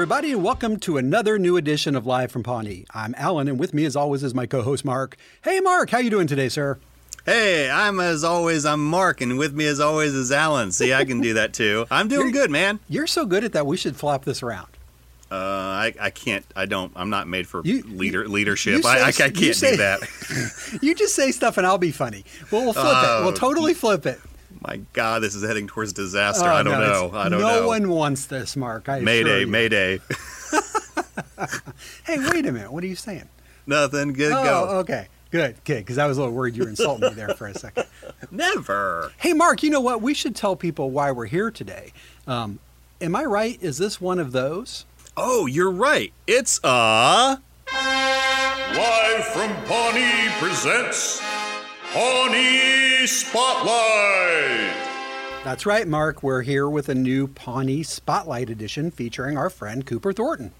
everybody, and welcome to another new edition of Live from Pawnee. I'm Alan, and with me, as always, is my co-host Mark. Hey, Mark, how you doing today, sir? Hey, I'm as always, I'm Mark, and with me as always is Alan. See, I can do that too. I'm doing You're- good, man. You're so good at that. We should flop this around. Uh, I, I can't, I don't, I'm not made for You- leader you leadership. say- I, I, I can't say- do that. You just say stuff, and I'll be funny. Well, we'll flip it. Oh. We'll totally flip it. My God, this is heading towards disaster. Oh, I don't no, know. I don't know. no know. one wants this, Mark. I Mayday, you. Mayday. Hey, wait a minute. What are you saying? Nothing. Good. oh, go. okay. Good, good. Because I was a little worried you were insulting me there for a second. Never. Hey, Mark, you know what? We should tell people why we're here today. Um, am I right? Is this one of those? Oh, you're right. It's uh Live from Pawnee presents Pawnee Spotlight. That's right, Mark. We're here with a new Pawnee Spotlight edition featuring our friend Cooper Thornton.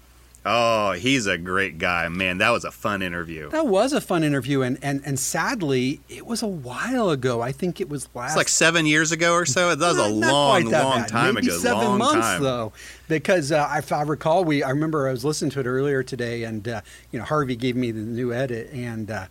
Oh, he's a great guy. Man, that was a fun interview. That was a fun interview, and, and, and sadly, it was a while ago. I think it was last. It's like seven years ago or so. That was a Not- not long, quite that long bad. time Maybe ago. Seven long months time. though, because uh, if I recall, we I remember I was listening to it earlier today, and uh, you know Harvey gave me the new edit, and uh,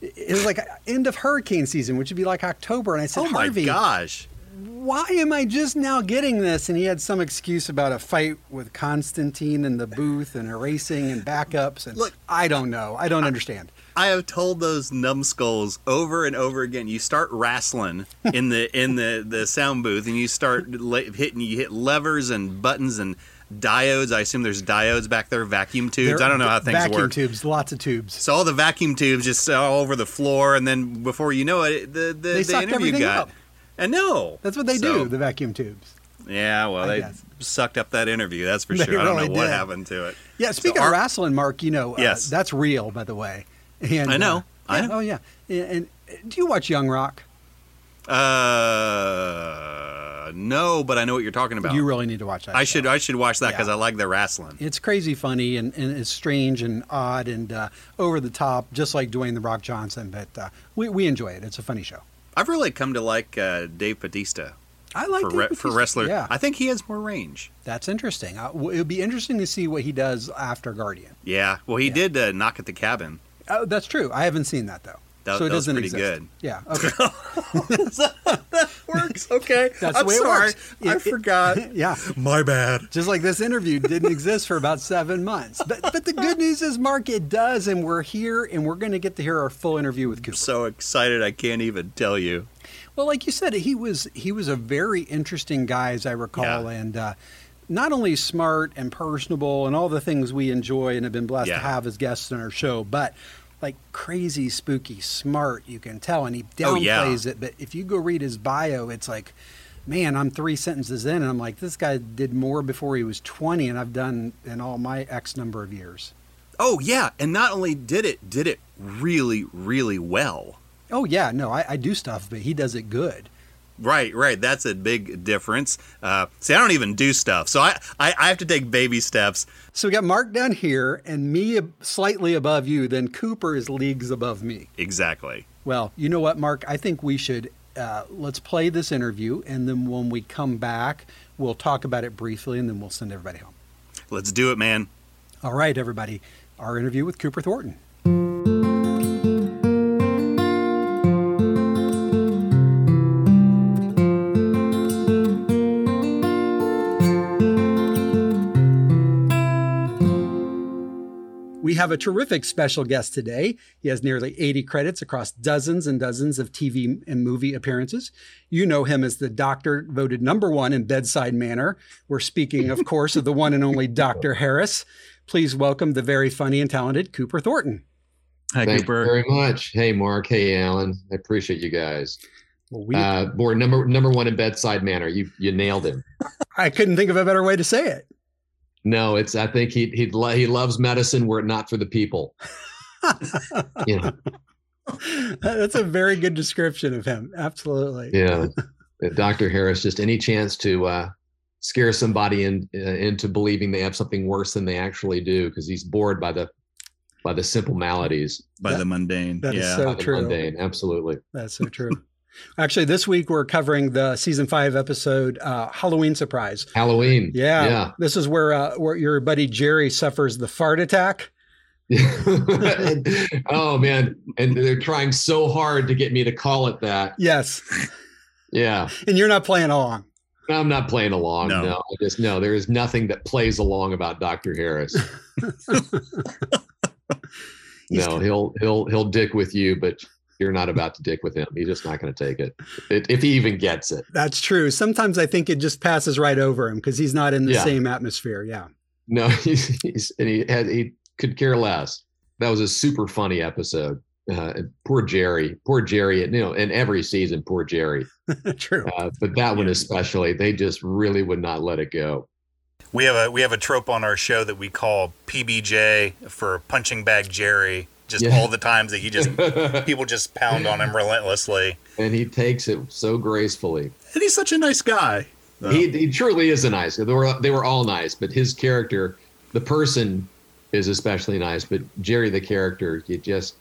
it was like end of hurricane season, which would be like October, and I said, Oh my Harvey, gosh. why am I just now getting this? And he had some excuse about a fight with Constantine in the booth and erasing and backups, and Look, I don't know, I don't understand. I have told those numbskulls over and over again. You start wrestling in the in the, the sound booth, and you start hitting. You hit levers and buttons and diodes. I assume there's diodes back there, vacuum tubes. There- I don't know how things vacuum work. Vacuum tubes, lots of tubes. So all the vacuum tubes just all over the floor, and then before you know it, the the, They the interview got. up. And no, That's what they So, do, the vacuum tubes. Yeah, well, I they guess. sucked up that interview. That's for They sure. I don't really know what happened to it. Yeah, speaking So of wrestling, Mark, you know, uh, Yes. that's real, by the way. And, I know. uh, I yeah, know. Oh yeah. And, and do you watch Young Rock? Uh, no, but I know what you're talking about. You really need to watch that. I show. should I should watch that because Yeah. I like the wrestling. It's crazy funny and, and it's strange and odd and uh, over the top, just like Dwayne the Rock Johnson. But uh, we we enjoy it. It's a funny show. I've really come to like uh, Dave Batista I like for Dave re- for wrestler. Yeah, I think he has more range. that's interesting. Uh, it would be interesting to see what he does after Guardian. Yeah. Well, he Yeah. did uh, knock at the cabin. Oh, that's true. I haven't seen that though. That- so it that was doesn't pretty exist. good. Yeah. Okay. That works. Okay. That's I'm the way it sorry. works. I It- it- forgot. yeah. My bad. Just like this interview didn't exist for about seven months. But but the good news is, Mark, it does, and we're here, and we're going to get to hear our full interview with Cooper. So excited I can't even tell you. Well, like you said, he was he was a very interesting guy, as I recall, Yeah. and uh, not only smart and personable and all the things we enjoy and have been blessed to have as guests on our show, but like crazy, spooky, smart. You can tell, and he Oh, yeah. downplays it. But if you go read his bio, it's like. Man, I'm three sentences in, and I'm like, this guy did more before he was 20, and I've done in all my X number of years. Oh yeah, and not only did it did it really really well. Oh yeah, no, I, I do stuff, but he does it good. Right, right. That's a big difference. Uh, see, I don't even do stuff, so I, I, I have to take baby steps. So we got Mark down here, and me slightly above you. Then Cooper is leagues above me. Exactly. Well, you know what, Mark? I think we should uh, let's play this interview, and then when we come back, we'll talk about it briefly, and then we'll send everybody home. Let's do it, man. All right, everybody. Our interview with Cooper Thornton. Have a terrific special guest today. He has nearly 80 credits across dozens and dozens of TV and movie appearances. You know him as the doctor voted number one in bedside manner. We're speaking, of course, of the one and only Dr. Harris. Please welcome the very funny and talented Cooper Thornton. Hi, Thank you very much. Hey, Mark. Hey, Alan. I appreciate you guys. Well, we, Uh, board number number one in bedside manner. You you nailed it. I couldn't think of a better way to say it. No, it's. I think he he lo- he loves medicine were it not for the people. You know, That's a very good description of him. Absolutely. yeah. Dr. Harris, just any chance to uh, scare somebody in, uh, into believing they have something worse than they actually do, because he's bored by the by the simple maladies. By That- the mundane. that is yeah. so by the true. mundane. Absolutely. That's so true. Actually, this week we're covering the season five episode uh, Halloween Surprise. Halloween. Yeah, Yeah. This is where uh, where your buddy Jerry suffers the fart attack. oh man. And they're trying so hard to get me to call it that. Yes, Yeah. and you're not playing along. I'm not playing along. No. No. I just no, there is nothing that plays along about Dr. Harris. no, he'll he'll he'll dick with you, but you're not about to dick with him. He's just not going to take it. it. If he even gets it. That's true. Sometimes I think it just passes right over him because he's not in the Yeah. same atmosphere. Yeah. No, he's, he's and he had he could care less. That was a super funny episode. Uh, poor Jerry, poor Jerry, you know, in every season, poor Jerry. true. Uh, but that one especially, they just really would not let it go. We have a we have a trope on our show that we call PBJ for punching bag Jerry. Just Yeah. all the times that he just people just pound on him relentlessly. and he takes it so gracefully. And he's such a nice guy. He, he truly is a nice. They were they were all nice, but his character, the person, is especially nice. But Jerry, the character, you just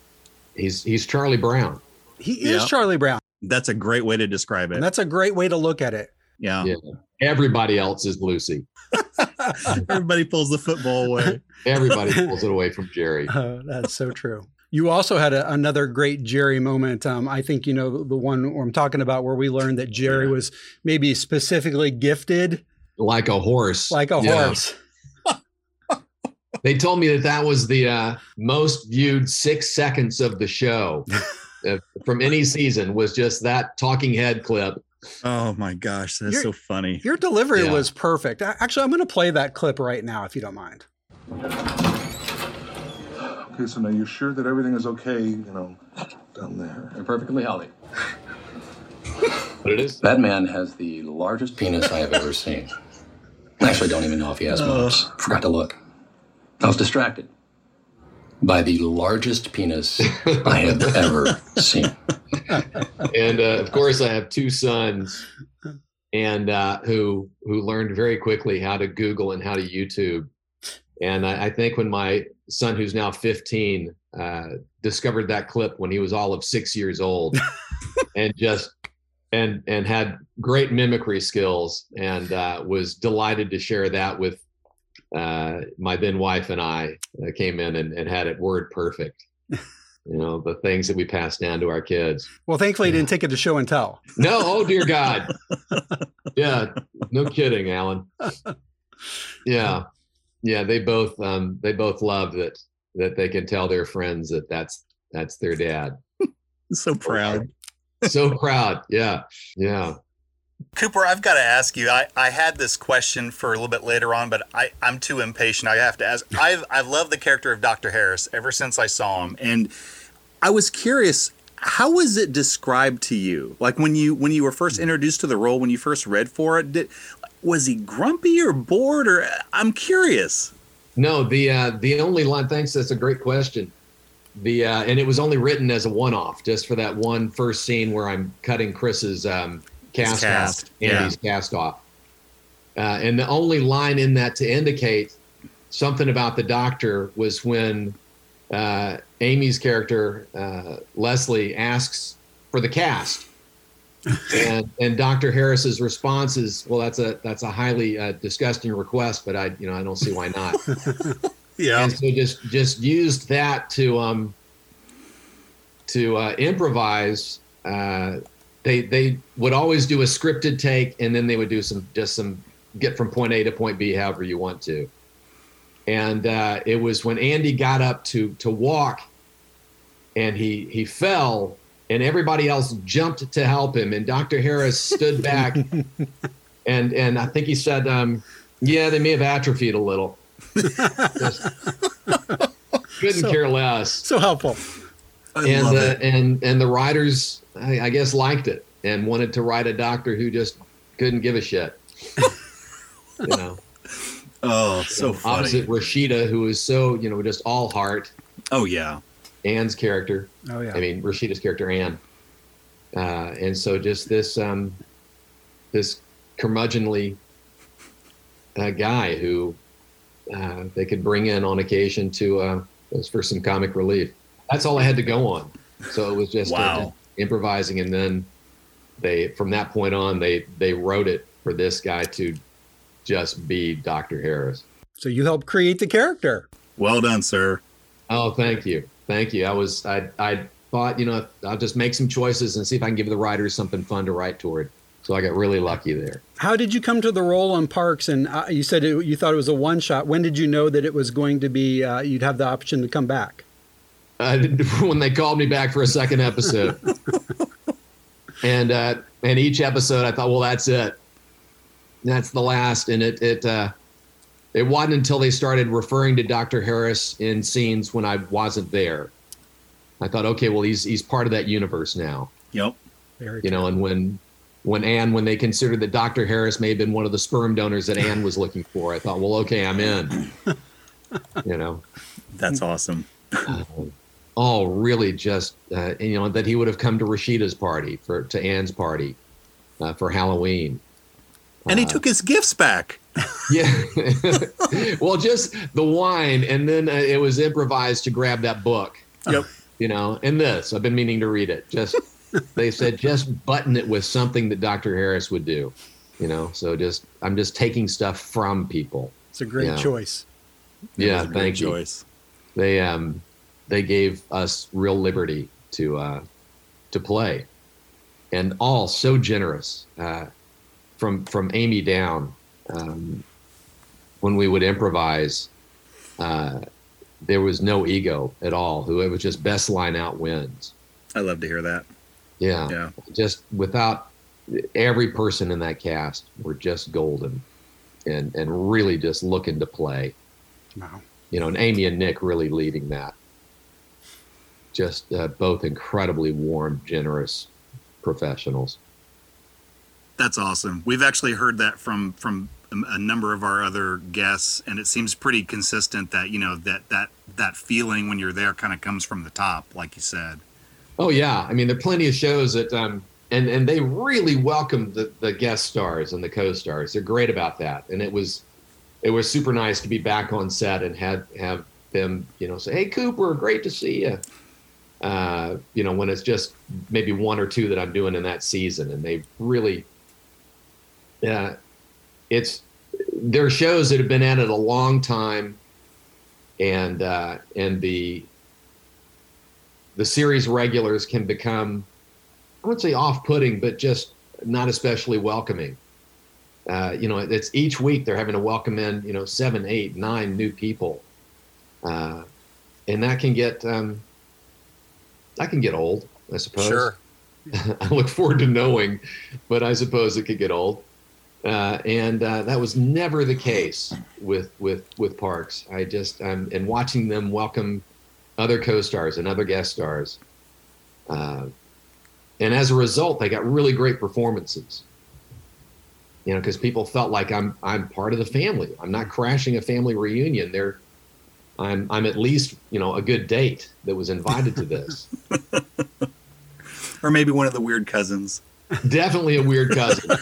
he's he's Charlie Brown. He is Yeah. Charlie Brown. That's a great way to describe it. And it. that's a great way to look at it. Yeah. Yeah. Everybody else is Lucy. Everybody pulls the football away. Everybody pulls it away from Jerry. Uh, that's so true. You also had a, another great Jerry moment. Um, I think you know the, the one I'm talking about where we learned that Jerry was maybe specifically gifted Like a horse. like a Yeah. horse. They told me that that was the uh, most viewed six seconds of the show uh, from any season was just that talking head clip. Oh my gosh, that's You're- so funny. Your delivery Yeah. was perfect. Actually, I'm going to play that clip right now if you don't mind. Okay, so now you're sure that everything is okay, you know, down there. They're perfectly healthy. But it is. That man has the largest penis I have ever seen. I actually, don't even know if he has boobs. Forgot to look. I was distracted by the largest penis I have ever seen. and uh, of course, I have two sons, and uh, who who learned very quickly how to Google and how to YouTube. And I, I think when my son, who's now 15, uh, discovered that clip when he was all of six years old, and just and and had great mimicry skills, and uh, was delighted to share that with uh, my then wife and I. Uh, came in and, and had it word perfect. You know the things that we pass down to our kids. Well, thankfully, you didn't take it to show and tell. No, oh dear God. Yeah, no kidding, Alan. Yeah, yeah. They both um they both love that that they can tell their friends that that's that's their dad. so proud. So proud. Yeah, yeah. Cooper, I've got to ask you. I, I had this question for a little bit later on, but I, I'm too impatient. I have to ask. I've I've loved the character of Dr. Harris ever since I saw him. And I was curious, how was it described to you? Like when you when you were first introduced to the role, when you first read for it, did was he grumpy or bored or I'm curious. No, the uh the only line. Thanks. That's a great question. The uh, and it was only written as a one-off, just for that one first scene where I'm cutting Chris's um, cast, cast, off, yeah. Andy's cast off. Uh, and the only line in that to indicate something about the doctor was when uh, Amy's character uh, Leslie asks for the cast, and and Dr. Harris's response is, "Well, that's a that's a highly uh, disgusting request, but I you know I don't see why not." Yeah. and so just just used that to um to uh, improvise. They they would always do a scripted take, and then they would do some just some get from point A to point B, however you want to. And uh, it was when Andy got up to to walk, and he he fell, and everybody else jumped to help him, and Dr. Harris stood back, and and I think he said, um, "Yeah, they may have atrophied a little." Just couldn't So- care less So helpful. I and love the it. and and the writers I, I guess liked it and wanted to write a doctor who just couldn't give a shit you know Oh, so funny. opposite rashida who is so you know just all heart Oh yeah. anne's character Oh yeah. i mean rashida's character anne uh, and so just this um this curmudgeonly uh, guy who uh, they could bring in on occasion to uh, for some comic relief. That's all I had to go on. So it was just uh, Wow. improvising and then they from that point on they they wrote it for this guy to just be Dr. Harris. So you helped create the character. Well done, sir. Oh, thank you, thank you. I was I I thought you know I'll just make some choices and see if I can give the writers something fun to write toward. So I got really lucky there. How did you come to the role on Parks? And uh, you said it, you thought it was a one shot. When did you know that it was going to be uh, you'd have the option to come back? Uh, when they called me back for a second episode, and uh, and each episode I thought, well, that's it, that's the last, and it it uh, it wasn't until they started referring to Dr. Harris in scenes when I wasn't there. I thought, okay, well, he's he's part of that universe now. Yep. Very you know, and when when Anne, when they considered that Dr. Harris may have been one of the sperm donors that Anne was looking for, I thought, well, okay, I'm in. you know, That's awesome. All really just, uh, you know, that he would have come to Rashida's party for to Anne's party uh, for Halloween. And he took his gifts back. Yeah. well, just the wine, and then uh, it was improvised to grab that book. Yep. You know, and this I've been meaning to read it. Just they said just button it with something that Dr. Harris would do. You know, so just I'm just taking stuff from people. It's a great Yeah. choice. Yeah, It was a great thank you. choice. They um they gave us real liberty to uh to play, and all so generous. Uh, from from Amy down, um, when we would improvise, uh, there was no ego at all. Who it was just best line out wins. I love to hear that. Yeah. Yeah. Just without every person in that cast were just golden and and really just looking to play. Wow. You know, and Amy and Nick really leading that. Just uh, both incredibly warm, generous professionals. That's awesome. We've actually heard that from from a- number of our other guests, and it seems pretty consistent that you know that that that feeling when you're there kind of comes from the top, like you said. Oh yeah, I mean there are plenty of shows that um and and they really welcomed the, the guest stars and the co-stars. They're great about that, and it was it was super nice to be back on set and had have them you know say, "Hey Cooper, great to see you." Uh, you know when it's just maybe one or two that I'm doing in that season, and they really, yeah, it's there are shows that have been at it a long time, and uh, and the the series regulars can become, I wouldn't say off-putting, but just not especially welcoming. Uh, you know, it's each week they're having to welcome in, you know, seven, eight, nine new people, uh, and that can get um, that can get old, I suppose. Sure. I look forward to knowing, but I suppose it could get old. Uh, and uh, that was never the case with with with Parks. I just um, and watching them welcome other co-stars and other guest stars, uh, and as a result, they got really great performances. You know, because people felt like I'm I'm part of the family. I'm not crashing a family reunion. They're I'm I'm at least you know a good date that was invited to this. Or maybe one of the weird cousins. Definitely a weird cousin.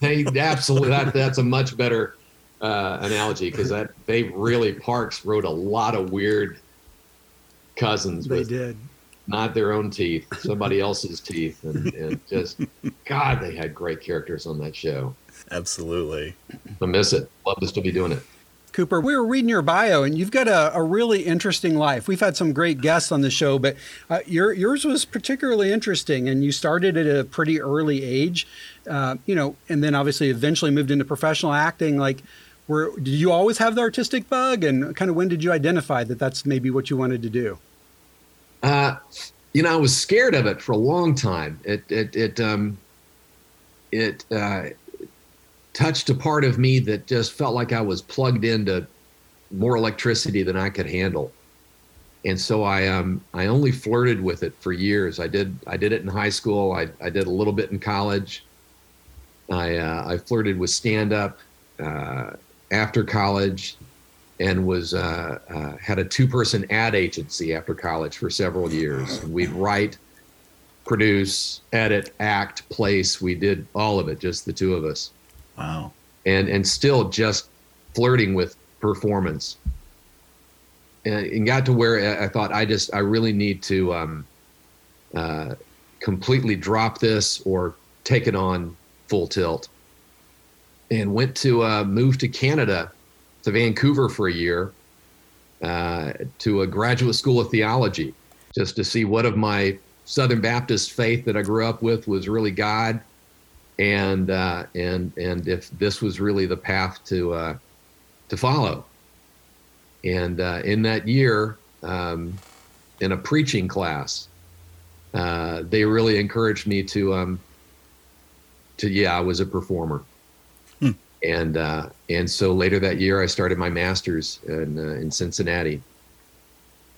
hey, absolutely. That that's a much better uh, analogy because that they really Parks wrote a lot of weird cousins They with did. not their own teeth, somebody else's teeth, and, and just God, they had great characters on that show. Absolutely. I miss it. Love to still be doing it. Cooper, we were reading your bio, and you've got a, a really interesting life. We've had some great guests on the show, but uh, your, yours was particularly interesting, and you started at a pretty early age, uh, you know, and then obviously eventually moved into professional acting. Like, were did you always have the artistic bug, and kind of when did you identify that that's maybe what you wanted to do? Uh, you know, I was scared of it for a long time. It it it um, it uh, touched a part of me that just felt like I was plugged into more electricity than I could handle, and so I um I only flirted with it for years. I did I did it in high school. I I did a little bit in college. I uh, I flirted with stand up uh, after college and was uh, uh, had a two person ad agency after college for several years. We'd write, produce, edit, act, place. We did all of it, just the two of us, Wow. and and still just flirting with performance. And it got to where I thought I just I really need to um, uh, completely drop this or take it on full tilt. And went to uh, move to Canada, to Vancouver for a year, uh, to a graduate school of theology, just to see what of my Southern Baptist faith that I grew up with was really God, and uh, and and if this was really the path to uh, to follow. And uh, in that year, um, in a preaching class, uh, they really encouraged me to um, to yeah, I was a performer. Hmm. And uh, and so later that year, I started my master's in uh, in Cincinnati,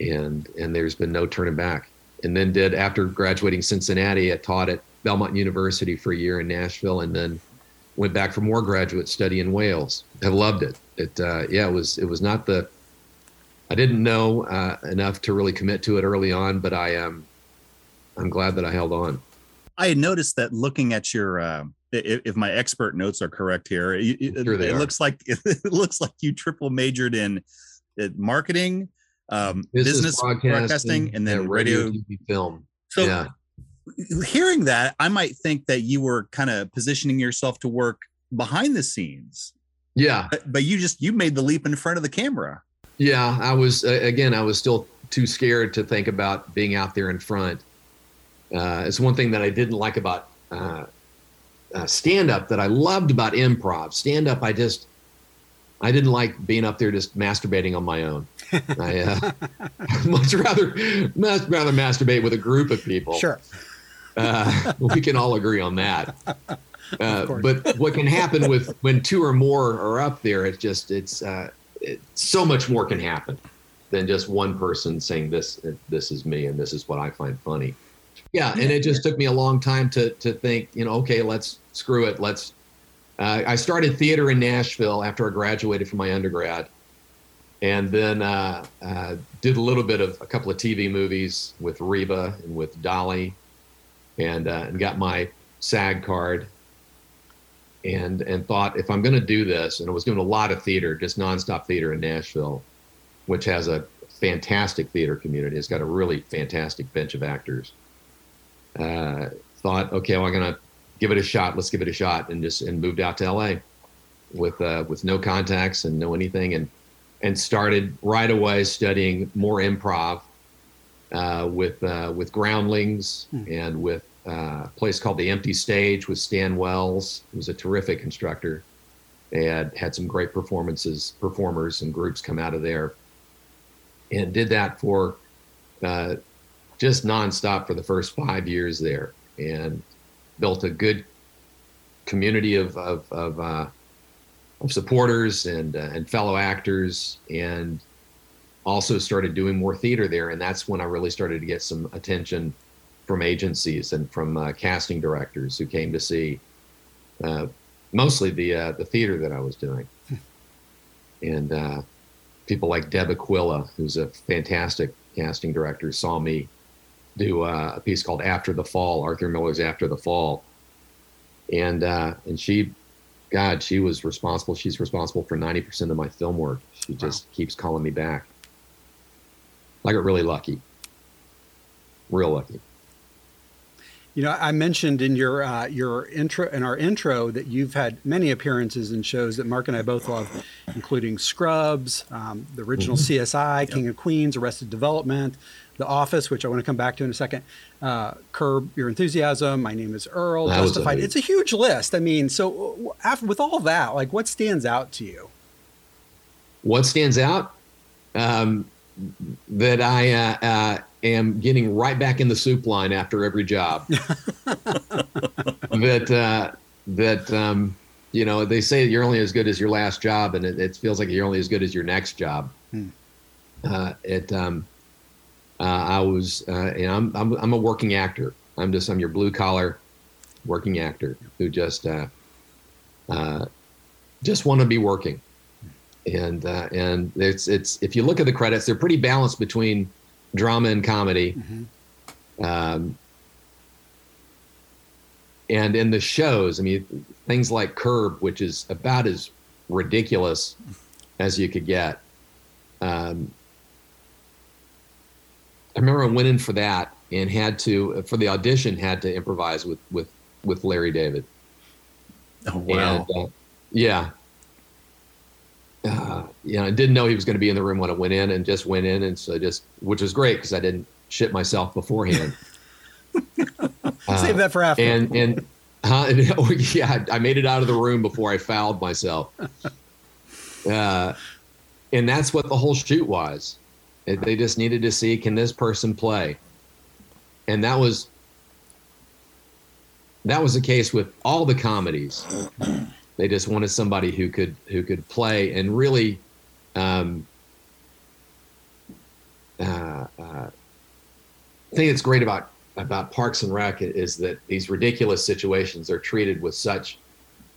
and and there's been no turning back. And then did after graduating Cincinnati, I taught at Belmont University for a year in Nashville, and then went back for more graduate study in Wales. Have loved it. It uh, yeah, it was it was not the I didn't know uh, enough to really commit to it early on, but I am um, I'm glad that I held on. I had noticed that looking at your, uh, if, if, my expert notes are correct here, it, sure it looks like it looks like you triple majored in marketing, um, business, business broadcasting, broadcasting, and then radio, radio TV, film. So, yeah. Hearing that, I might think that you were kind of positioning yourself to work behind the scenes. Yeah, but, but you just you made the leap in front of the camera. Yeah, I was uh, again. I was still too scared to think about being out there in front. Uh, it's one thing that I didn't like about uh, uh, stand up that I loved about improv. Stand up, I just I didn't like being up there just masturbating on my own. I uh, much rather much rather masturbate with a group of people. Sure, uh, we can all agree on that. Uh, but what can happen with when two or more are up there? It's just it's uh, it, so much more can happen than just one person saying this this is me and this is what I find funny. Yeah, and it just took me a long time to to think, you know, okay, let's screw it. Let's. Uh, I started theater in Nashville after I graduated from my undergrad, and then uh, uh, did a little bit of a couple of TV movies with Reba and with Dolly, and uh, and got my SAG card. And and thought if I'm going to do this, and I was doing a lot of theater, just nonstop theater in Nashville, which has a fantastic theater community. It's got a really fantastic bench of actors uh, thought, okay, well, I'm gonna give it a shot. Let's give it a shot, and just and moved out to LA with uh, with no contacts and no anything, and and started right away studying more improv with uh, with Groundlings hmm. and with uh, a place called the Empty Stage with Stan Wells, who was a terrific instructor. They had had some great performances, performers and groups come out of there, and did that for uh, just nonstop for the first five years there and built a good community of of of, uh, of supporters and uh, and fellow actors and also started doing more theater there and that's when I really started to get some attention from agencies and from uh, casting directors who came to see uh, mostly the uh, the theater that I was doing and uh, people like Deb Aquila who's a fantastic casting director saw me do uh, a piece called After the Fall, Arthur Miller's After the Fall. And uh, and she, God, she was responsible. She's responsible for 90% of my film work. She wow. just keeps calling me back. I got really lucky. Real lucky. You know, I mentioned in your uh, your intro in our intro that you've had many appearances in shows that Mark and I both love, including Scrubs, um, the original mm-hmm. CSI, yep. King of Queens, Arrested Development, The Office, which I want to come back to in a second. Uh, Curb Your Enthusiasm. My name is Earl. That Justified. A it's a huge list. I mean, so after, with all that, like, what stands out to you? What stands out? Um, that I uh, uh, am getting right back in the soup line after every job. that uh, that um, you know they say you're only as good as your last job, and it, it feels like you're only as good as your next job. Hmm. Uh, it um, uh, I was uh, and I'm, I'm I'm a working actor. I'm just I'm your blue collar working actor who just just want to be working and uh, and it's it's if you look at the credits, they're pretty balanced between drama and comedy. Mm-hmm. Um, and in the shows, I mean, things like Curb, which is about as ridiculous as you could get. Um, I remember I went in for that, and had to for the audition had to improvise with with with Larry David. Oh wow! And, uh, yeah. Uh, you know, I didn't know he was going to be in the room when I went in, and just went in, and so just which was great because I didn't shit myself beforehand. Save that for after. And and huh, oh, yeah, I made it out of the room before I fouled myself. Uh, and that's what the whole shoot was. It, they just needed to see can this person play, and that was that was the case with all the comedies. They just wanted somebody who could who could play and really. Um, uh, uh, thing that's great about about Parks and Rec is that these ridiculous situations are treated with such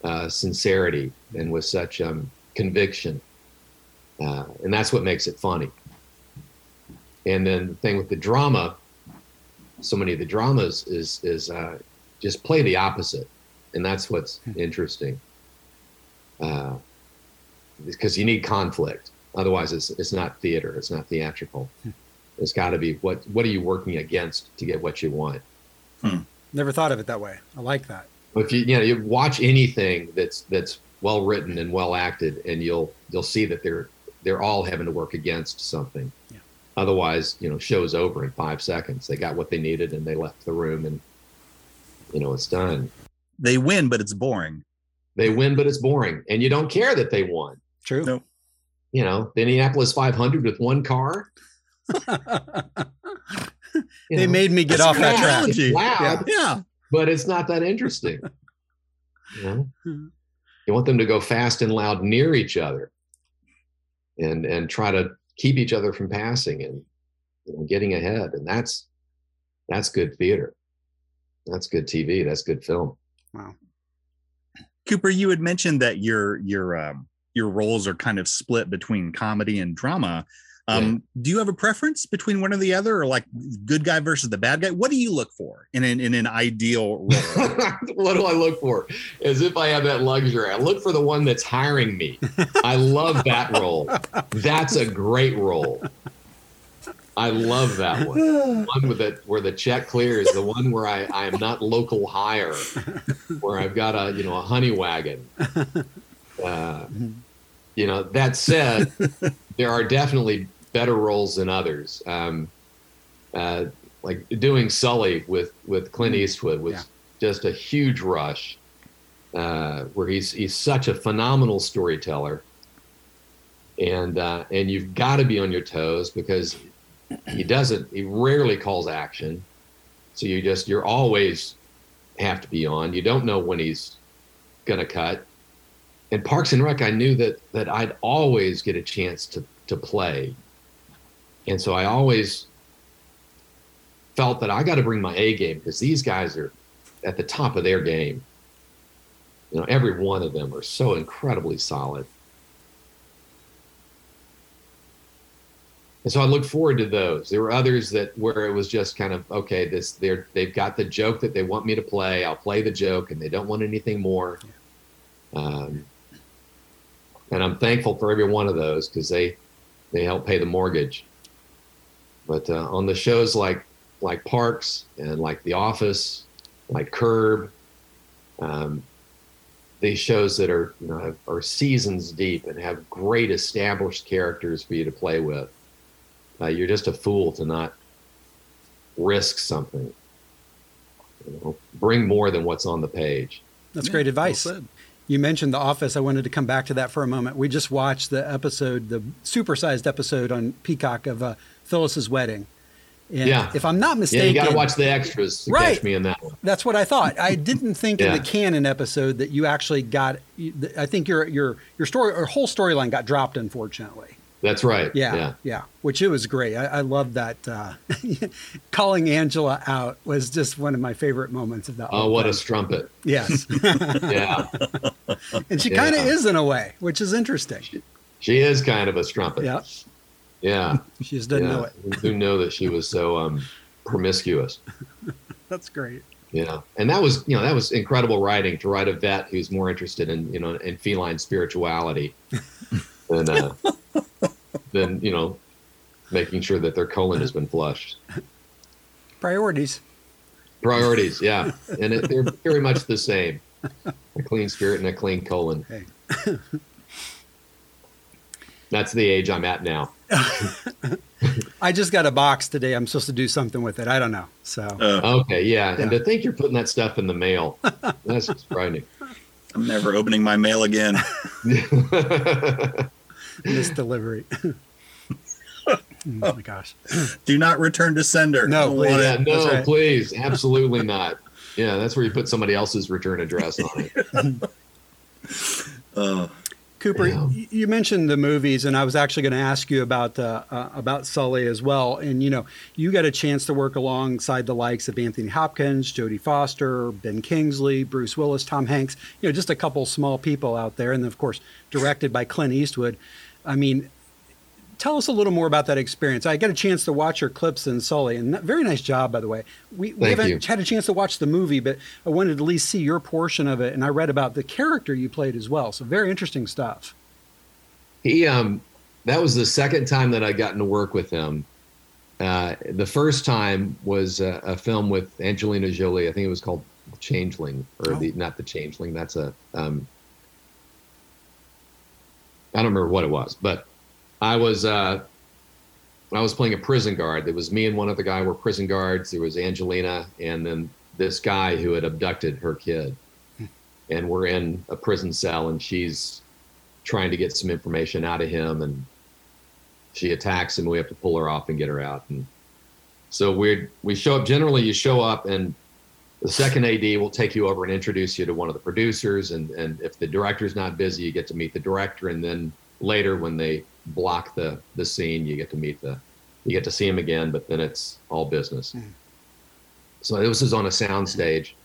uh, sincerity and with such um, conviction, uh, and that's what makes it funny. And then the thing with the drama, so many of the dramas is is uh, just play the opposite, and that's what's interesting. Uh, because you need conflict, otherwise it's it's not theater, it's not theatrical. It's got to be what what are you working against to get what you want. Never thought of it that way. I like that. If you you know you watch anything that's that's well written and well acted, and you'll you'll see that they're they're all having to work against something. Yeah. Otherwise, you know, show's over in five seconds. They got what they needed and they left the room, and you know it's done. They win, but it's boring. They win, but it's boring, and you don't care that they won. True. Nope. You know, the Indianapolis 500 with one car. they know, made me get That's off that track. It's loud, Yeah. but it's not that interesting. You know, you want them to go fast and loud near each other, and and try to keep each other from passing and you know, getting ahead, and that's that's good theater. That's good TV. That's good film. Wow. Cooper, you had mentioned that your your um, your roles are kind of split between comedy and drama. Um, Do you have a preference between one or the other, or like good guy versus the bad guy? What do you look for in an in an ideal role? what do I look for? As if I have that luxury. I look for the one that's hiring me. I love that role. That's a great role. I love that one. The one with the where the check clears, the one where I, I am not local hire, where I've got a you know a honey wagon. Uh, you know, that said, there are definitely better roles than others. Um, uh, like doing Sully with with Clint Eastwood was Yeah. just a huge rush, uh, where he's he's such a phenomenal storyteller, and uh, and you've got to be on your toes because he doesn't he rarely calls action, so you just you're always have to be on. You don't know when he's gonna cut. In Parks and Rec, I knew that that I'd always get a chance to to play, and so I always felt that I got to bring my A game because these guys are at the top of their game. You know, every one of them are so incredibly solid. And so I look forward to those. There were others that where it was just kind of okay. This they're they've got the joke that they want me to play. I'll play the joke, and they don't want anything more. Um, and I'm thankful for every one of those because they they help pay the mortgage. But uh, on the shows like like Parks and like The Office, like Curb, um, these shows that are you know are seasons deep and have great established characters for you to play with. Uh, you're just a fool to not risk something. You know, bring more than what's on the page. That's Yeah, great advice. said. you mentioned The Office. I wanted to come back to that for a moment. We just watched the episode, the supersized episode on Peacock of uh, Phyllis's wedding. And Yeah. if I'm not mistaken, Yeah, mistaken, you got to watch the extras to Right. catch me in that one. That's what I thought. I didn't think in the canon episode that you actually got. I think your your your story or whole storyline got dropped, unfortunately. That's right. Yeah, yeah. yeah. Which it was great. I, I love that. Uh, calling Angela out was just one of my favorite moments of that. Oh, what a strumpet! yes, Yeah, and she kind of is in a way, which is interesting. she is kind of a strumpet. Yeah, yeah. she just doesn't yeah. know it. We do know that she was so um, promiscuous. That's great. Yeah, and that was you know that was incredible writing to write a vet who's more interested in you know in feline spirituality than uh, than you know making sure that their colon has been flushed. Priorities. Priorities, yeah, and it, they're very much the same. A clean spirit and a clean colon. Hey. That's the age I'm at now. I just got a box today. I'm supposed to do something with it. I don't know. So oh. Okay, yeah, and to think you're putting that stuff in the mail, that's just frightening. I'm never opening my mail again. Missed delivery. oh my gosh. Do not return to sender. No, please. yeah, no, right. please, absolutely not. Yeah, that's where you put somebody else's return address on it. Uh, Cooper, Yeah. y- you mentioned the movies, and I was actually going to ask you about uh, uh, about Sully as well. And you know, you got a chance to work alongside the likes of Anthony Hopkins, Jodie Foster, Ben Kingsley, Bruce Willis, Tom Hanks. You know, just a couple small people out there, and of course, directed by Clint Eastwood. I mean, tell us a little more about that experience. I got a chance to watch your clips in Sully, and very nice job, by the way. We, we haven't you. had a chance to watch the movie, but I wanted to at least see your portion of it, and I read about the character you played as well. So very interesting stuff. He um that was the second time that I gotten to work with him. Uh, the first time was a, a film with Angelina Jolie. I think it was called Changeling, or Oh. the not the Changeling. That's a um, I don't remember what it was, but I was uh, I was playing a prison guard. There was me and one other guy were prison guards. There was Angelina, and then this guy who had abducted her kid. And we're in a prison cell, and she's trying to get some information out of him and she attacks him we have to pull her off and get her out and so we we show up generally you show up and the second ad will take you over and introduce you to one of the producers and and if the director's not busy you get to meet the director and then later when they block the the scene. You get to meet the you get to see him again but then it's all business. So this was on a sound stage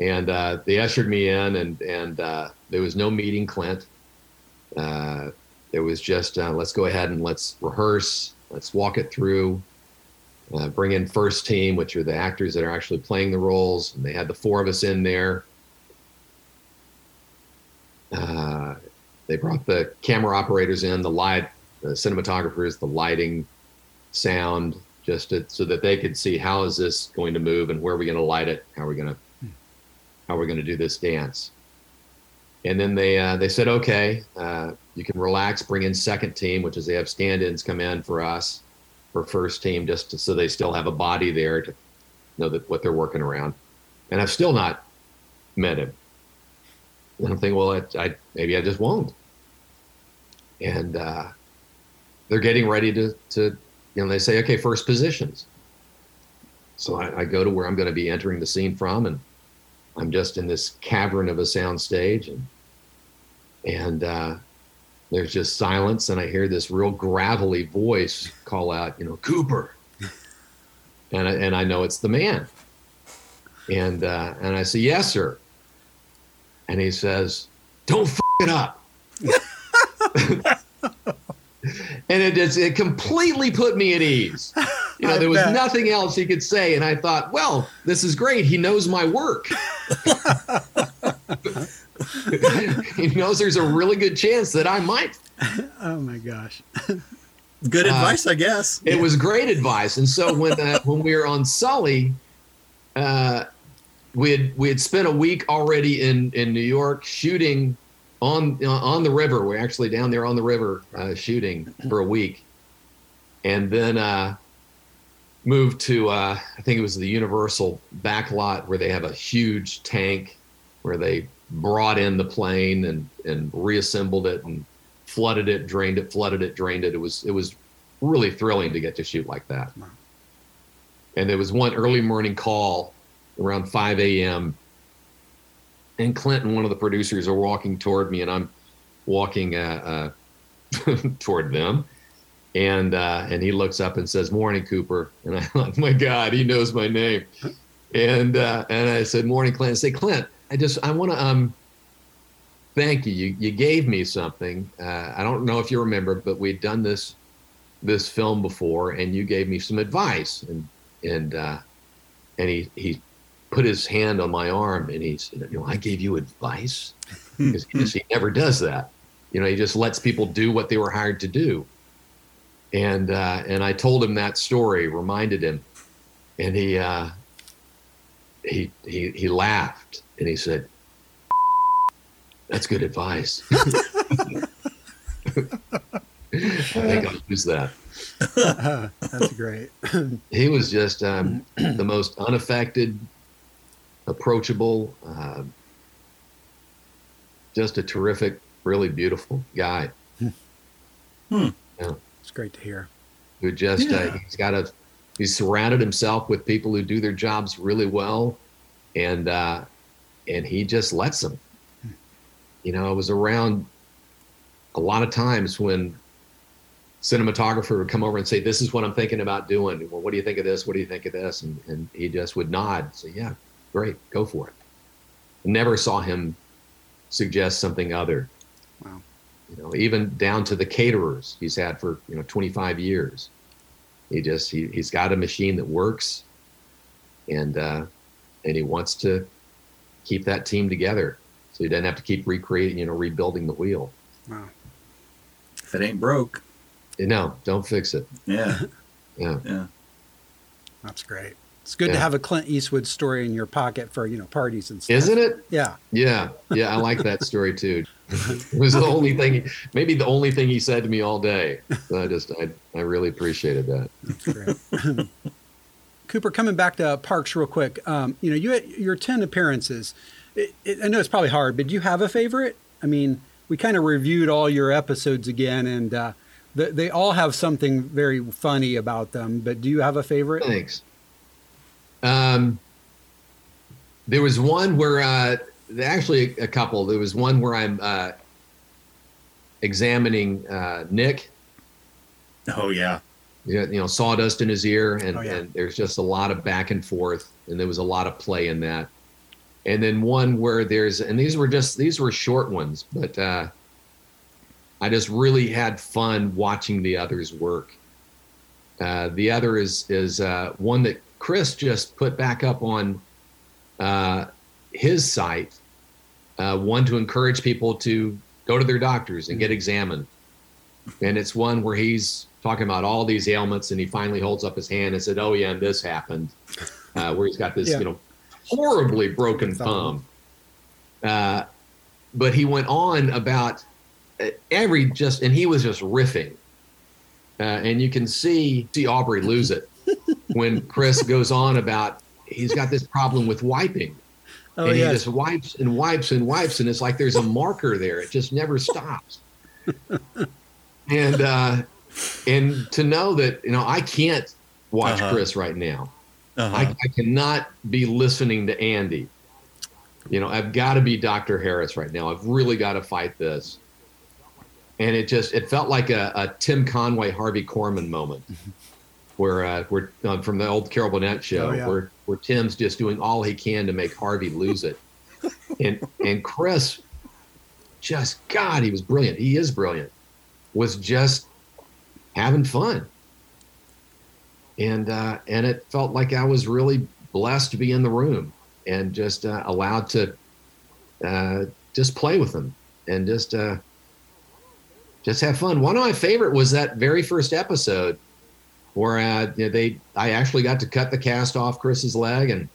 and uh, they ushered me in and and uh, there was no meeting clint. Uh, it was just uh, let's go ahead and let's rehearse. Let's walk it through. Uh, bring in first team which are the actors that are actually playing the roles. And they had the four of us in there. Uh, they brought the camera operators in the light the cinematographers the lighting sound just to, so that they could see how is this going to move and where are we going to light it how are we going to how are we going to do this dance and then they uh, they said, okay, uh, you can relax, bring in second team, which is they have stand-ins come in for us for first team, just to, so they still have a body there to know that what they're working around. And I've still not met him. And I'm thinking, well, I, I maybe I just won't. And uh, they're getting ready to to you know they say, okay, first positions. So I, I go to where I'm going to be entering the scene from, and I'm just in this cavern of a sound stage, and and uh, there's just silence, and I hear this real gravelly voice call out, you know, Cooper, and I, and I know it's the man, and uh, and I say, yes, sir, and he says, don't f- it up. and it just, it completely put me at ease. You know, I there was bet. nothing else he could say, and I thought, well, this is great. He knows my work. he knows there's a really good chance that I might. Oh my gosh. good Uh, advice, I guess. It was great advice. And so when uh, when we were on Sully, uh, we had we had spent a week already in in New York shooting on uh, on the river. We're actually down there on the river uh, shooting for a week, and then uh, moved to uh, I think it was the Universal back lot where they have a huge tank where they brought in the plane and and reassembled it and flooded it, drained it, flooded it, drained it. It was it was really thrilling to get to shoot like that. And there was one early morning call around 5 a.m. And Clinton, one of the producers, are walking toward me, and I'm walking uh, uh, toward them. And uh, and he looks up and says, "Morning, Cooper." And I thought, "My God, he knows my name." And uh, and I said, "Morning, Clint." I say, "Clint, I just I want to um thank you. You you gave me something. Uh, I don't know if you remember, but we'd done this this film before, and you gave me some advice." And and uh, and he he put his hand on my arm, and he said, "You know, I gave you advice because he, just- he never does that. You know, he just lets people do what they were hired to do." And uh, and I told him that story, reminded him, and he uh, he he he laughed and he said, "That's good advice." I think I'll use that. That's great. He was just um, the most unaffected, approachable, uh, just a terrific, really beautiful guy. It's great to hear. who just uh, he's got a he's surrounded himself with people who do their jobs really well and uh and he just lets them. You know i was around a lot of times when cinematographer would come over and say this is what i'm thinking about doing. Well what do you think of this? What do you think of this? And, and he just would nod say yeah great go for it. Never saw him suggest something other. Wow. you know even down to the caterers he's had for you know 25 years. He just he, he's got a machine that works and uh and he wants to keep that team together. So he doesn't have to keep recreating you know rebuilding the wheel. Wow. If it ain't broke, no don't fix it. Yeah, yeah. Yeah. That's great. It's good to have a Clint Eastwood story in your pocket for, you know, parties and stuff. isn't it Yeah. yeah yeah i like that story too it was the only thing maybe the only thing he said to me all day So i just i, I really appreciated that That's. Cooper, coming back to Parks real quick. Um, you know, you had your 10 appearances. It, it, I know it's probably hard, but do you have a favorite? I mean, we kind of reviewed all your episodes again, and uh, they, they all have something very funny about them, but do you have a favorite? Thanks. Um, there was one where, uh, actually a couple. There was one where I'm uh, examining uh, Nick. Oh yeah. You know, you know, sawdust in his ear, and, Oh, yeah. and there's just a lot of back and forth, and there was a lot of play in that. And then one where there's, and these were just these were short ones, but uh, I just really had fun watching the others work. Uh, the other is is uh, one that Chris just put back up on uh, his site. Uh, one to encourage people to go to their doctors and get examined, and it's one where he's talking about all these ailments, and he finally holds up his hand and said, "Oh yeah, and this happened," uh, where he's got this Yeah. you know horribly broken thumb. Uh, but he went on about uh, every just, and he was just riffing. Uh, and you can see see Aubrey lose it when Chris goes on about he's got this problem with wiping, Oh, and he yes. just wipes and wipes and wipes, and it's like there's a marker there; it just never stops. and uh, and to know that you know I can't watch Uh-huh. Chris right now. Uh-huh. I, I cannot be listening to Andy. You know, I've got to be Dr. Harris right now. I've really got to fight this. And it just it felt like a, a Tim Conway Harvey Korman moment, where uh, we're uh, from the old Carol Burnett show, Oh, yeah. where where Tim's just doing all he can to make Harvey lose it, and and Chris, just God, he was brilliant. He is brilliant. Was just having fun and uh, and it felt like I was really blessed to be in the room and just uh, allowed to uh, just play with them and just uh, just have fun. One of my favorite was that very first episode where uh, you know, they I actually got to cut the cast off Chris's leg and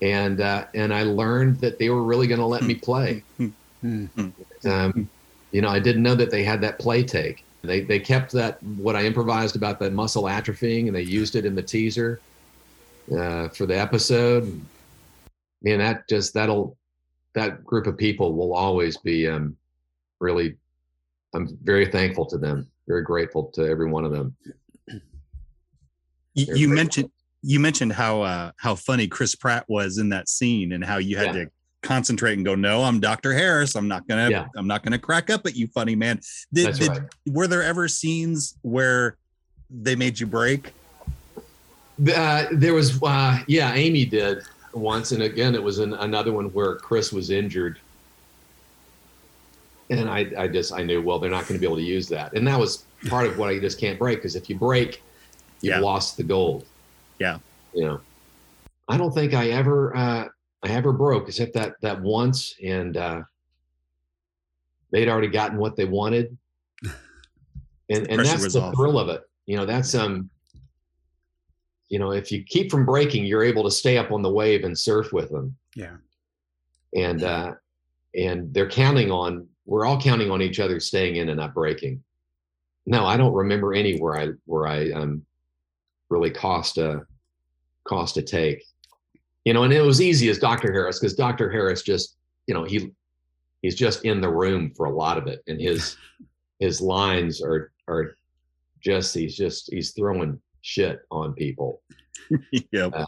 and uh, and I learned that they were really going to let me play. Hmm. Um, you know, I didn't know that they had that play take. They they kept that what I improvised about the muscle atrophying, and they used it in the teaser uh, for the episode. Man, that just that'll that group of people will always be um, really. I'm very thankful to them. Very grateful to every one of them. You, you mentioned you mentioned how uh, how funny Chris Pratt was in that scene and how you had Yeah. to concentrate and go, no, I'm Dr. Harris. I'm not gonna Yeah. I'm not gonna crack up at you, funny man. Did, That's did- right. Were there ever scenes where they made you break? Uh, there was, uh, yeah, Amy did once, and again, it was in another one where Chris was injured, and I, I just, I knew, well, they're not going to be able to use that, and that was part of what I just can't break because if you break, you've Yeah. lost the gold. Yeah. You know, I don't think I ever, uh, I ever broke except that that once, and uh, they'd already gotten what they wanted, and and that's the off. thrill of it. You know, that's um, you know, if you keep from breaking, you're able to stay up on the wave and surf with them. Yeah. And uh, and they're counting on. We're all counting on each other staying in and not breaking. No, I don't remember any where I where I um really cost a cost a take. You know, and it was easy as Dr. Harris because Dr. Harris just, you know, he he's just in the room for a lot of it, and his his lines are are just he's just he's throwing shit on people yep. uh,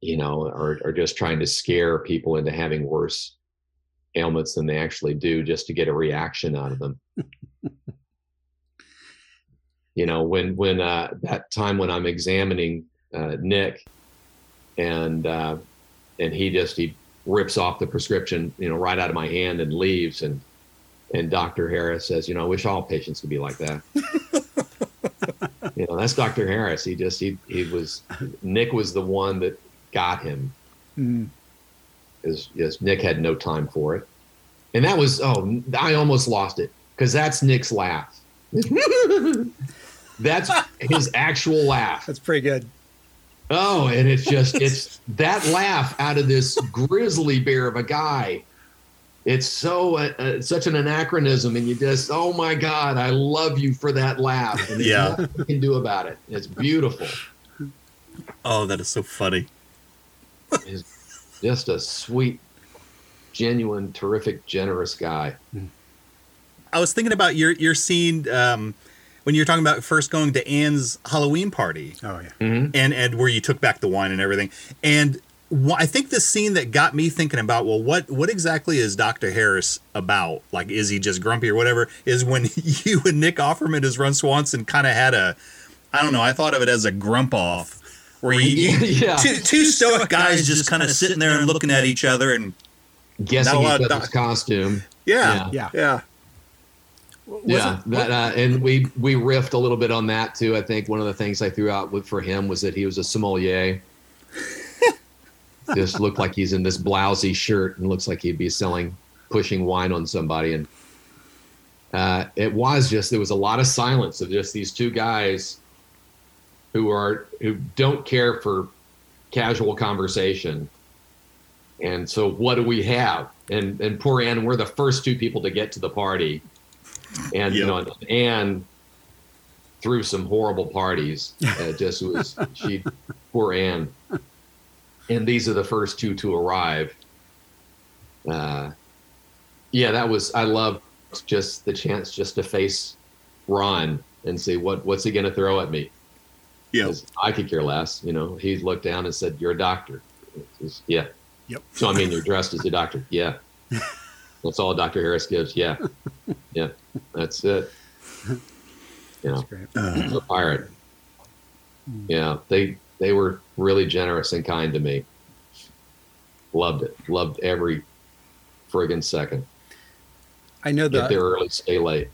you know, or, or just trying to scare people into having worse ailments than they actually do just to get a reaction out of them. you know, when, when, uh, that time when I'm examining, uh, Nick and, uh, and he just, he rips off the prescription, you know, right out of my hand and leaves. And, and Dr. Harris says, you know, I wish all patients could be like that. you know, that's Dr. Harris. He just, he, he was, Nick was the one that got him Mm. is yes nick had no time for it and that was oh i almost lost it because that's nick's laugh that's his actual laugh That's pretty good. oh and it's just it's that laugh out of this grizzly bear of a guy it's so uh, uh, such an anachronism and you just oh my god i love you for that laugh and Yeah. nothing you can do about it it's beautiful Oh, that is so funny. He's just a sweet genuine terrific generous guy I was thinking about your your scene um, when you were talking about first going to Anne's Halloween party Oh yeah. Mm-hmm. and and where you took back the wine and everything. And wh- I think the scene that got me thinking about well, what what exactly is Dr. Harris about? Like, is he just grumpy or whatever? Is when you and Nick Offerman as Ron Swanson kind of had a I don't know. I thought of it as a grump off. Where you, Yeah. two, two stoic guys just kind of sitting there and looking at each other, and guessing Not a each other's doc- costume. yeah, Yeah. yeah. yeah, that, uh, and we we riffed a little bit on that too. I think one of the things I threw out with, for him was that he was a sommelier. Just looked like he's in this blousy shirt and looks like he'd be selling, pushing wine on somebody. And uh, it was just there was a lot of silence of just these two guys who are who don't care for casual conversation. And so, what do we have? And and poor Anne, we're the first two people to get to the party and you know Anne threw some horrible parties. Uh, just was she poor Anne, and these are the first two to arrive. Uh, yeah, that was I love just the chance just to face Ron and see what what's he going to throw at me. Yeah. I could care less. You know, he looked down and said, "You're a doctor." Yeah. Yep. So I mean, you're dressed as a doctor. Yeah. That's all Dr. Harris gives. Yeah. Yeah. That's it. You know, That's great. Uh, a pirate. Hmm. Yeah. They they were really generous and kind to me. Loved it. Loved every friggin' second. I know Get there that early, stay late.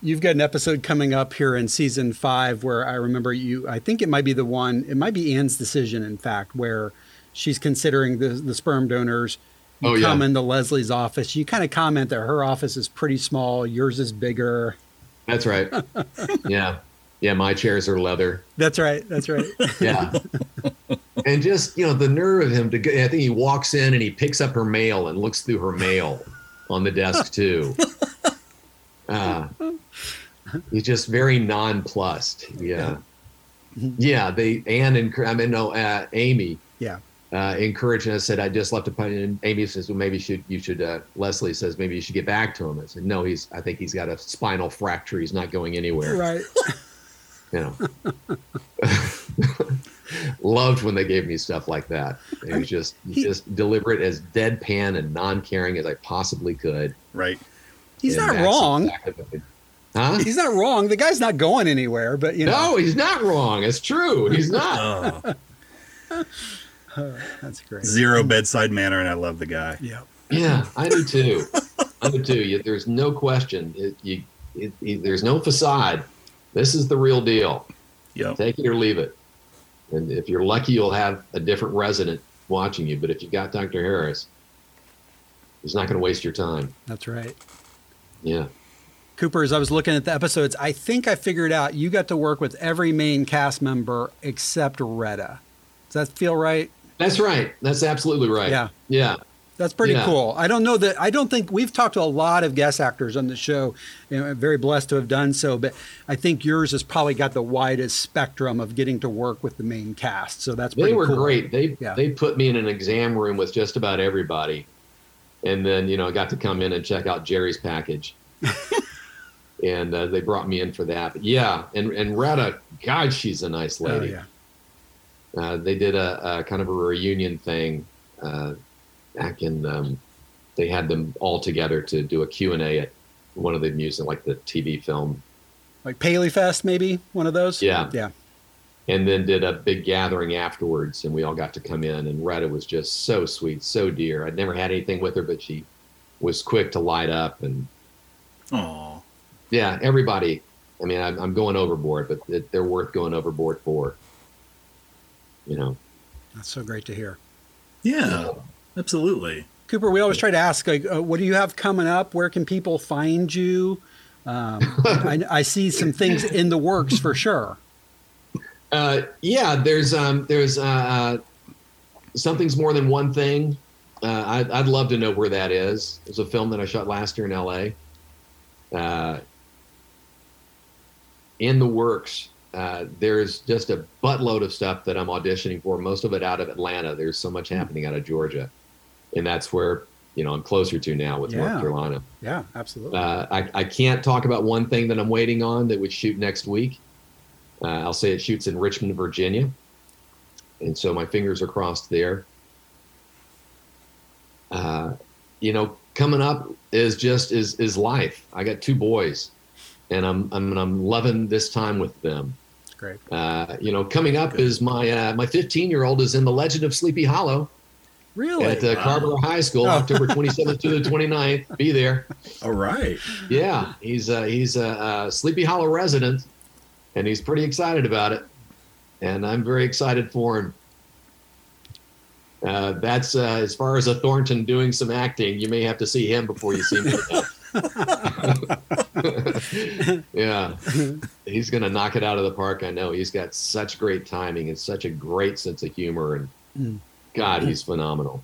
you've got an episode coming up here in season five where I remember you. I think it might be the one. It might be Anne's decision, in fact, where she's considering the the sperm donors. You Oh, yeah. come into Leslie's office. You kind of comment that her office is pretty small. Yours is bigger. That's right. yeah. Yeah. My chairs are leather. That's right. That's right. Yeah. and just, you know, the nerve of him to go, I think he walks in and he picks up her mail and looks through her mail on the desk too. Uh, he's just very nonplussed. Yeah. Yeah. They, Anne and, I mean, no, uh, Amy, yeah. Uh, encouraged and I said, I just left a pun. And Amy says, well, maybe you should, you should, uh, Leslie says, maybe you should get back to him. I said, no, he's, I think he's got a spinal fracture. He's not going anywhere. Right. You know, loved when they gave me stuff like that. It was just, He- just deliver it as deadpan and non-caring as I possibly could. Right. He's And not wrong. exactly Huh? He's not wrong. The guy's not going anywhere. But you know, No, he's not wrong. It's true. He's not. Oh, that's great. zero bedside manner, and I love the guy. Yeah. Yeah, I do too. I do too. You, there's no question. It, you, it, it- there's no facade. This is the real deal. Yep. Take it or leave it. And if you're lucky, you'll have a different resident watching you. But if you got Dr. Harris, he's not going to waste your time. That's right. Yeah. Cooper, as I was looking at the episodes, I think I figured out you got to work with every main cast member except Retta. Does that feel right? That's right. That's absolutely right. Yeah. Yeah. That's pretty Yeah. cool. I don't know that I don't think we've talked to a lot of guest actors on the show. You know, I'm very blessed to have done so, but I think yours has probably got the widest spectrum of getting to work with the main cast. So that's pretty They were cool. great. They Yeah. they put me in an exam room with just about everybody, and then you know I got to come in and check out Jerry's package, and uh, they brought me in for that. But yeah, and and Retta, God, she's a nice Oh, lady. yeah. Uh, they did a, a kind of a reunion thing uh, back in um, they had them all together to do a q&a at one of the music like the tv film Like Paley Fest, maybe one of those. Yeah. Yeah. and then did a big gathering afterwards and we all got to come in and Retta was just so sweet so dear i'd never had anything with her but she was quick to light up and Aw. yeah everybody i mean i'm, I'm going overboard but it, they're worth going overboard for you know That's so great to hear. Yeah, absolutely. Cooper, we always try to ask, like, uh, what do you have coming up? Where can people find you? Um, I, I see some things in the works for sure. Uh, yeah, there's um, there's uh, uh, something's more than one thing. Uh, I'd, I'd love to know where that is. It's a film that I shot last year in L.A. Uh, in the works. Uh, there's just a buttload of stuff that I'm auditioning for. Most of it out of Atlanta. There's so much happening out of Georgia, and that's where you know I'm closer to now with Yeah. North Carolina. Yeah, absolutely. Uh, I, I can't talk about one thing that I'm waiting on that would shoot next week. Uh, I'll say it shoots in Richmond, Virginia. And so my fingers are crossed there. Uh, you know, coming up is just is is life. I got two boys, and I'm I'm I'm loving this time with them. It's great. Uh, you know, coming up is my uh, my 15 year old is in the Legend of Sleepy Hollow Really? at uh, Carver High School, Oh. October 27th to the 29th. Be there. All right. Yeah, he's uh, he's a, a Sleepy Hollow resident, and he's pretty excited about it, and I'm very excited for him. Uh, that's uh, as far as a Thornton doing some acting. You may have to see him before you see me. yeah, he's gonna knock it out of the park. I know he's got such great timing and such a great sense of humor, and Mm. God, he's phenomenal.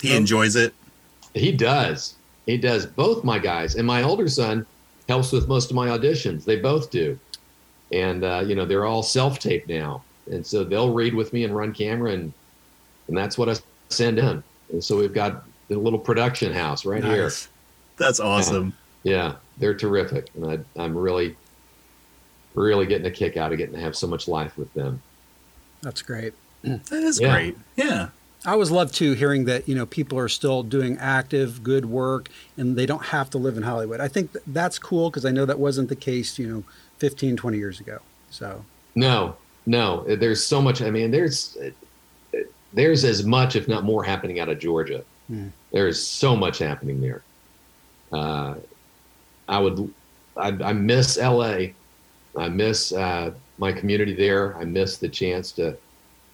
He enjoys it. He does. He does. Both my guys and my older son helps with most of my auditions. They both do, and uh, you know they're all self taped now, and so they'll read with me and run camera, and and that's what I send in. And so we've got the little production house right here. That's awesome. Yeah, they're terrific, and I, I'm really, really getting a kick out of getting to have so much life with them. That's great. That is Yeah. great. Yeah. I always love too hearing that you know people are still doing active, good work, and they don't have to live in Hollywood. I think th- that's cool because I know that wasn't the case, you know, 15, 20 years ago. So No, no. There's so much. I mean, there's there's as much, if not more, happening out of Georgia. Hmm. There is so much happening there. Uh, I would, I, I miss LA. I miss uh, my community there. I miss the chance to,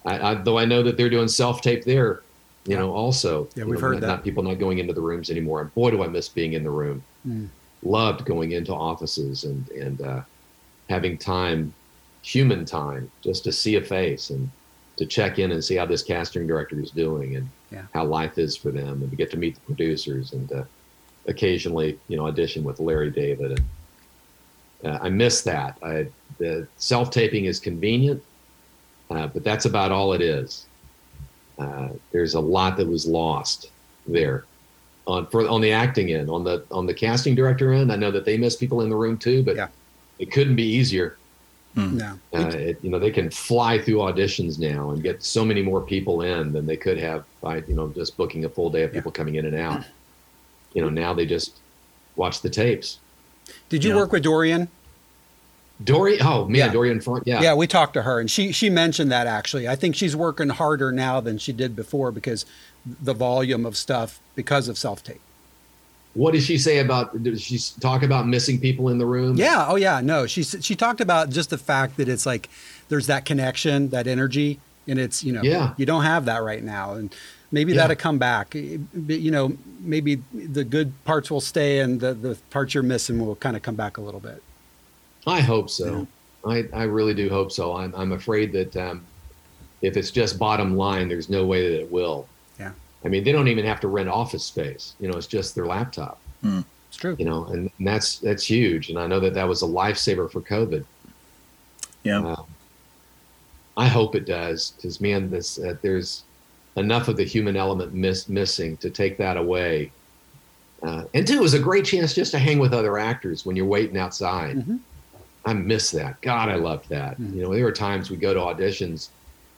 I, I, though I know that they're doing self tape there, you know, also. Yeah, we've know, heard not, that. Not people not going into the rooms anymore. And boy, do I miss being in the room. Hmm. Loved going into offices and and uh, having time, human time, just to see a face and to check in and see how this casting director is doing and Yeah. how life is for them, and to get to meet the producers and to occasionally, you know, audition with Larry David. And uh, I miss that. I, the self taping is convenient, uh, but that's about all it is. Uh, there's a lot that was lost there on for on the acting end, on the on the casting director end. I know that they miss people in the room too, but Yeah. it couldn't be easier. no, Uh, it, you know, they can fly through auditions now and get so many more people in than they could have by, you know, just booking a full day of people coming in and out. You know, now they just watch the tapes. did you Yeah. work with Dorian? Dory, oh man, Yeah. Dorian Front, yeah. Yeah, we talked to her, and she she mentioned that actually. I think she's working harder now than she did before because the volume of stuff because of self tape. What did she say about? Did she talk about missing people in the room? Yeah. Oh, yeah. No, she she talked about just the fact that it's like there's that connection, that energy, and it's you know Yeah. you don't have that right now, and maybe Yeah. that'll come back. You know, maybe the good parts will stay, and the the parts you're missing will kind of come back a little bit. I hope so. I, I really do hope so. I'm, I'm afraid that um, if it's just bottom line, there's no way that it will. Yeah. I mean, they don't even have to rent office space. You know, it's just their laptop. It's true. You know, and, and that's that's huge. And I know that that was a lifesaver for COVID. Yeah. Um, I hope it does, because man, this uh, there's enough of the human element miss, missing to take that away. Uh, and two, it was a great chance just to hang with other actors when you're waiting outside. Mhm. I miss that. God, I loved that. Mhm. You know, there were times we'd go to auditions,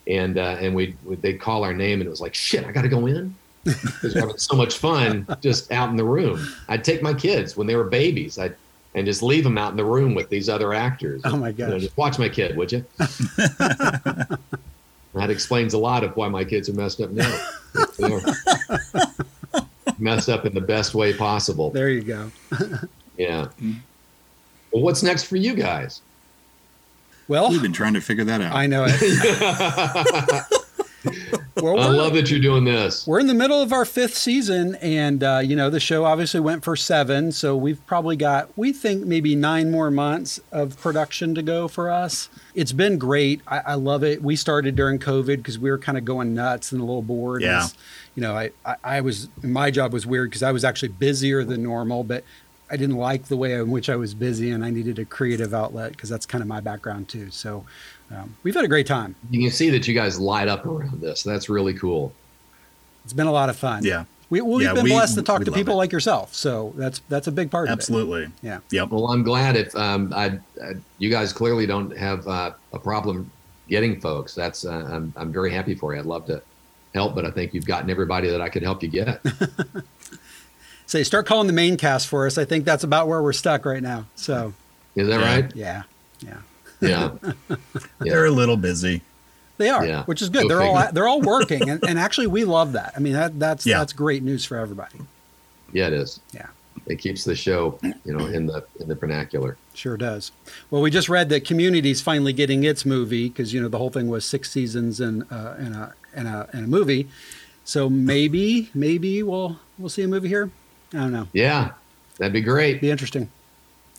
and uh, and we they'd call our name, and it was like, shit, I got to go in because we're having so much fun just out in the room. I'd take my kids when they were babies. I'd and just leave them out in the room with these other actors. Oh my You know, just watch my kid, would you? that explains a lot of why my kids are messed up now. Messed up in the best way possible. There you go. Yeah. Mm-hmm. Well, what's next for you guys? Well, We've been trying to figure that out. I know it. Well, I love that you're doing this. We're in the middle of our fifth season, and uh, you know the show obviously went for seven, so we've probably got we think maybe nine more months of production to go for us. It's been great. I, I love it. We started during COVID because we were kind of going nuts and a little bored. Yeah. It's- you know, I, I, I was my job was weird because I was actually busier than normal, but I didn't like the way in which I was busy, and I needed a creative outlet because that's kind of my background too. So um, we've had a great time. You can see that you guys light up around this. That's really cool. It's been a lot of fun. Yeah. We, we've Yeah, been we- blessed to talk to people it. like yourself, so that's that's a big part of it. Absolutely. Yeah. Yep. Well, I'm glad if um, I, I, you guys clearly don't have uh, a problem getting folks. That's uh, I'm I'm very happy for you. I'd love to help, but I think you've gotten everybody that I could help you get. Say, start calling the main cast for us. I think that's about where we're stuck right now. So, Is that Yeah. right? yeah, yeah, Yeah. They're a little busy. they are, Yeah. which is good. Go they're all they're all working, and, and actually, we love that. I mean, that that's Yeah. that's great news for everybody. Yeah, it is. Yeah. It keeps the show, you know, in the in the vernacular. Sure does. Well, we just read that Community's finally getting its movie because you know the whole thing was six seasons and uh, and a and a and a movie. So maybe maybe we'll we'll see a movie here. I don't know. Yeah, that'd be great. Be interesting.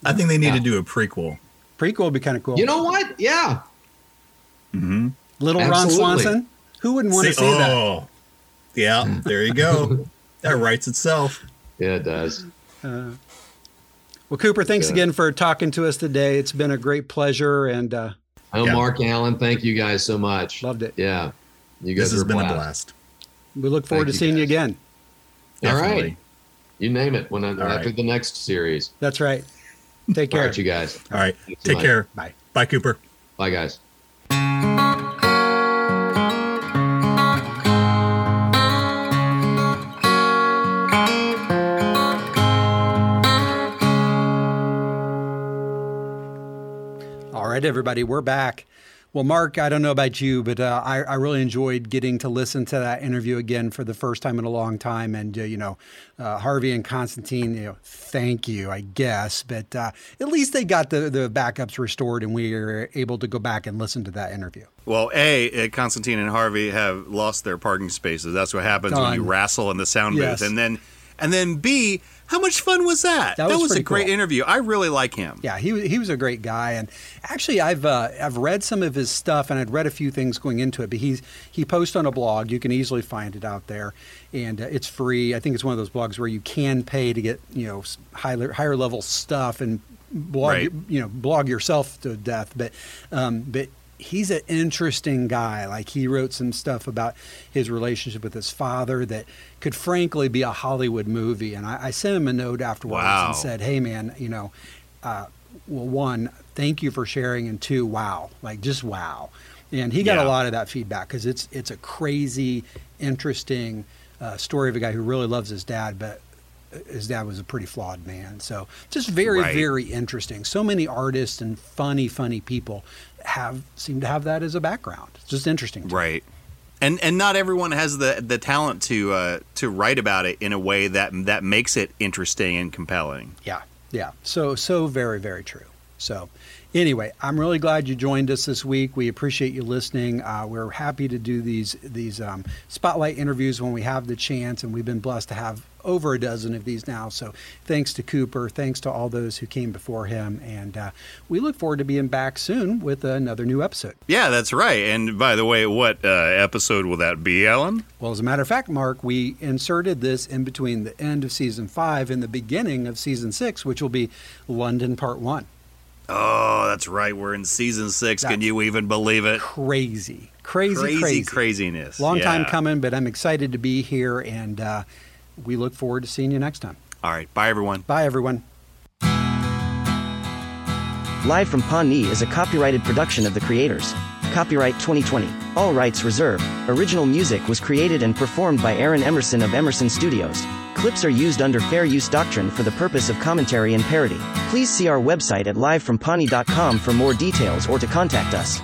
I think they need Yeah. to do a prequel. Prequel would be kind of cool. You know what? Yeah. Mm-hmm. Little Ron Swanson. Who wouldn't want to see that? oh, yeah. There you go. that writes itself. Yeah, it does. Uh, well, Cooper, thanks Good. again for talking to us today. It's been a great pleasure and uh, Oh, Yeah. Mark Allen, thank you guys so much. loved it. Yeah. You guys This has are been a blast. blast. We look forward Thank to you, seeing you again. All Definitely. right. You name it when I, All after right. the next series. That's right. Take care. right, you guys. All right. Thanks Take care. Bye. Bye, Cooper. Bye, guys. All right, everybody, we're back. Well, Mark, I don't know about you, but uh, I, I really enjoyed getting to listen to that interview again for the first time in a long time. And, uh, you know, uh, Harvey and Constantine, you know, thank you, I guess. But uh, at least they got the, the backups restored and we were able to go back and listen to that interview. Well, A, uh, Constantine and Harvey have lost their parking spaces. That's what happens when you Done. wrestle in the sound Yes. booth. And then and then B, how much fun was that? That was a great cool. interview. I really like him. Yeah, he he was a great guy, and actually, I've uh, I've read some of his stuff, and I'd read a few things going into it. But he's he posts on a blog. You can easily find it out there, and uh, it's free. I think it's one of those blogs where you can pay to get you know higher higher level stuff and blog Right. you know blog yourself to death. But um, but he's an interesting guy. Like he wrote some stuff about his relationship with his father that could frankly be a Hollywood movie. And I, I sent him a note afterwards Wow. and said, "Hey man, you know." Uh, well, one, thank you for sharing, and two, wow, like just wow. And he got Yeah. a lot of that feedback because it's it's a crazy, interesting uh, story of a guy who really loves his dad, but his dad was a pretty flawed man. So just very, Right. very interesting. So many artists and funny, funny people have seem to have that as a background. It's just interesting. to me. Right. And and not everyone has the the talent to uh, to write about it in a way that that makes it interesting and compelling. Yeah, yeah. So so very very true. So Anyway, I'm really glad you joined us this week. We appreciate you listening. Uh, we're happy to do these these um, spotlight interviews when we have the chance, and we've been blessed to have over a dozen of these now. So thanks to Cooper, thanks to all those who came before him, and uh, we look forward to being back soon with another new episode. Yeah, that's right. And by the way, what uh, episode will that be, Allen? Well, as a matter of fact, Mark, we inserted this in between the end of season five and the beginning of season six, which will be London Part One. Oh, that's right. We're in season six. Can you even believe it? Crazy, crazy, Crazy crazy. craziness. Long time coming, but I'm excited to be here, and uh, we look forward to seeing you next time. All right. Bye, everyone. Bye, everyone. Live from Pawnee is a copyrighted production of the creators. Copyright 2020. All rights reserved. Original music was created and performed by Aaron Emerson of Emerson Studios. Clips are used under fair use doctrine for the purpose of commentary and parody. Please see our website at livefrompawnee.com for more details or to contact us.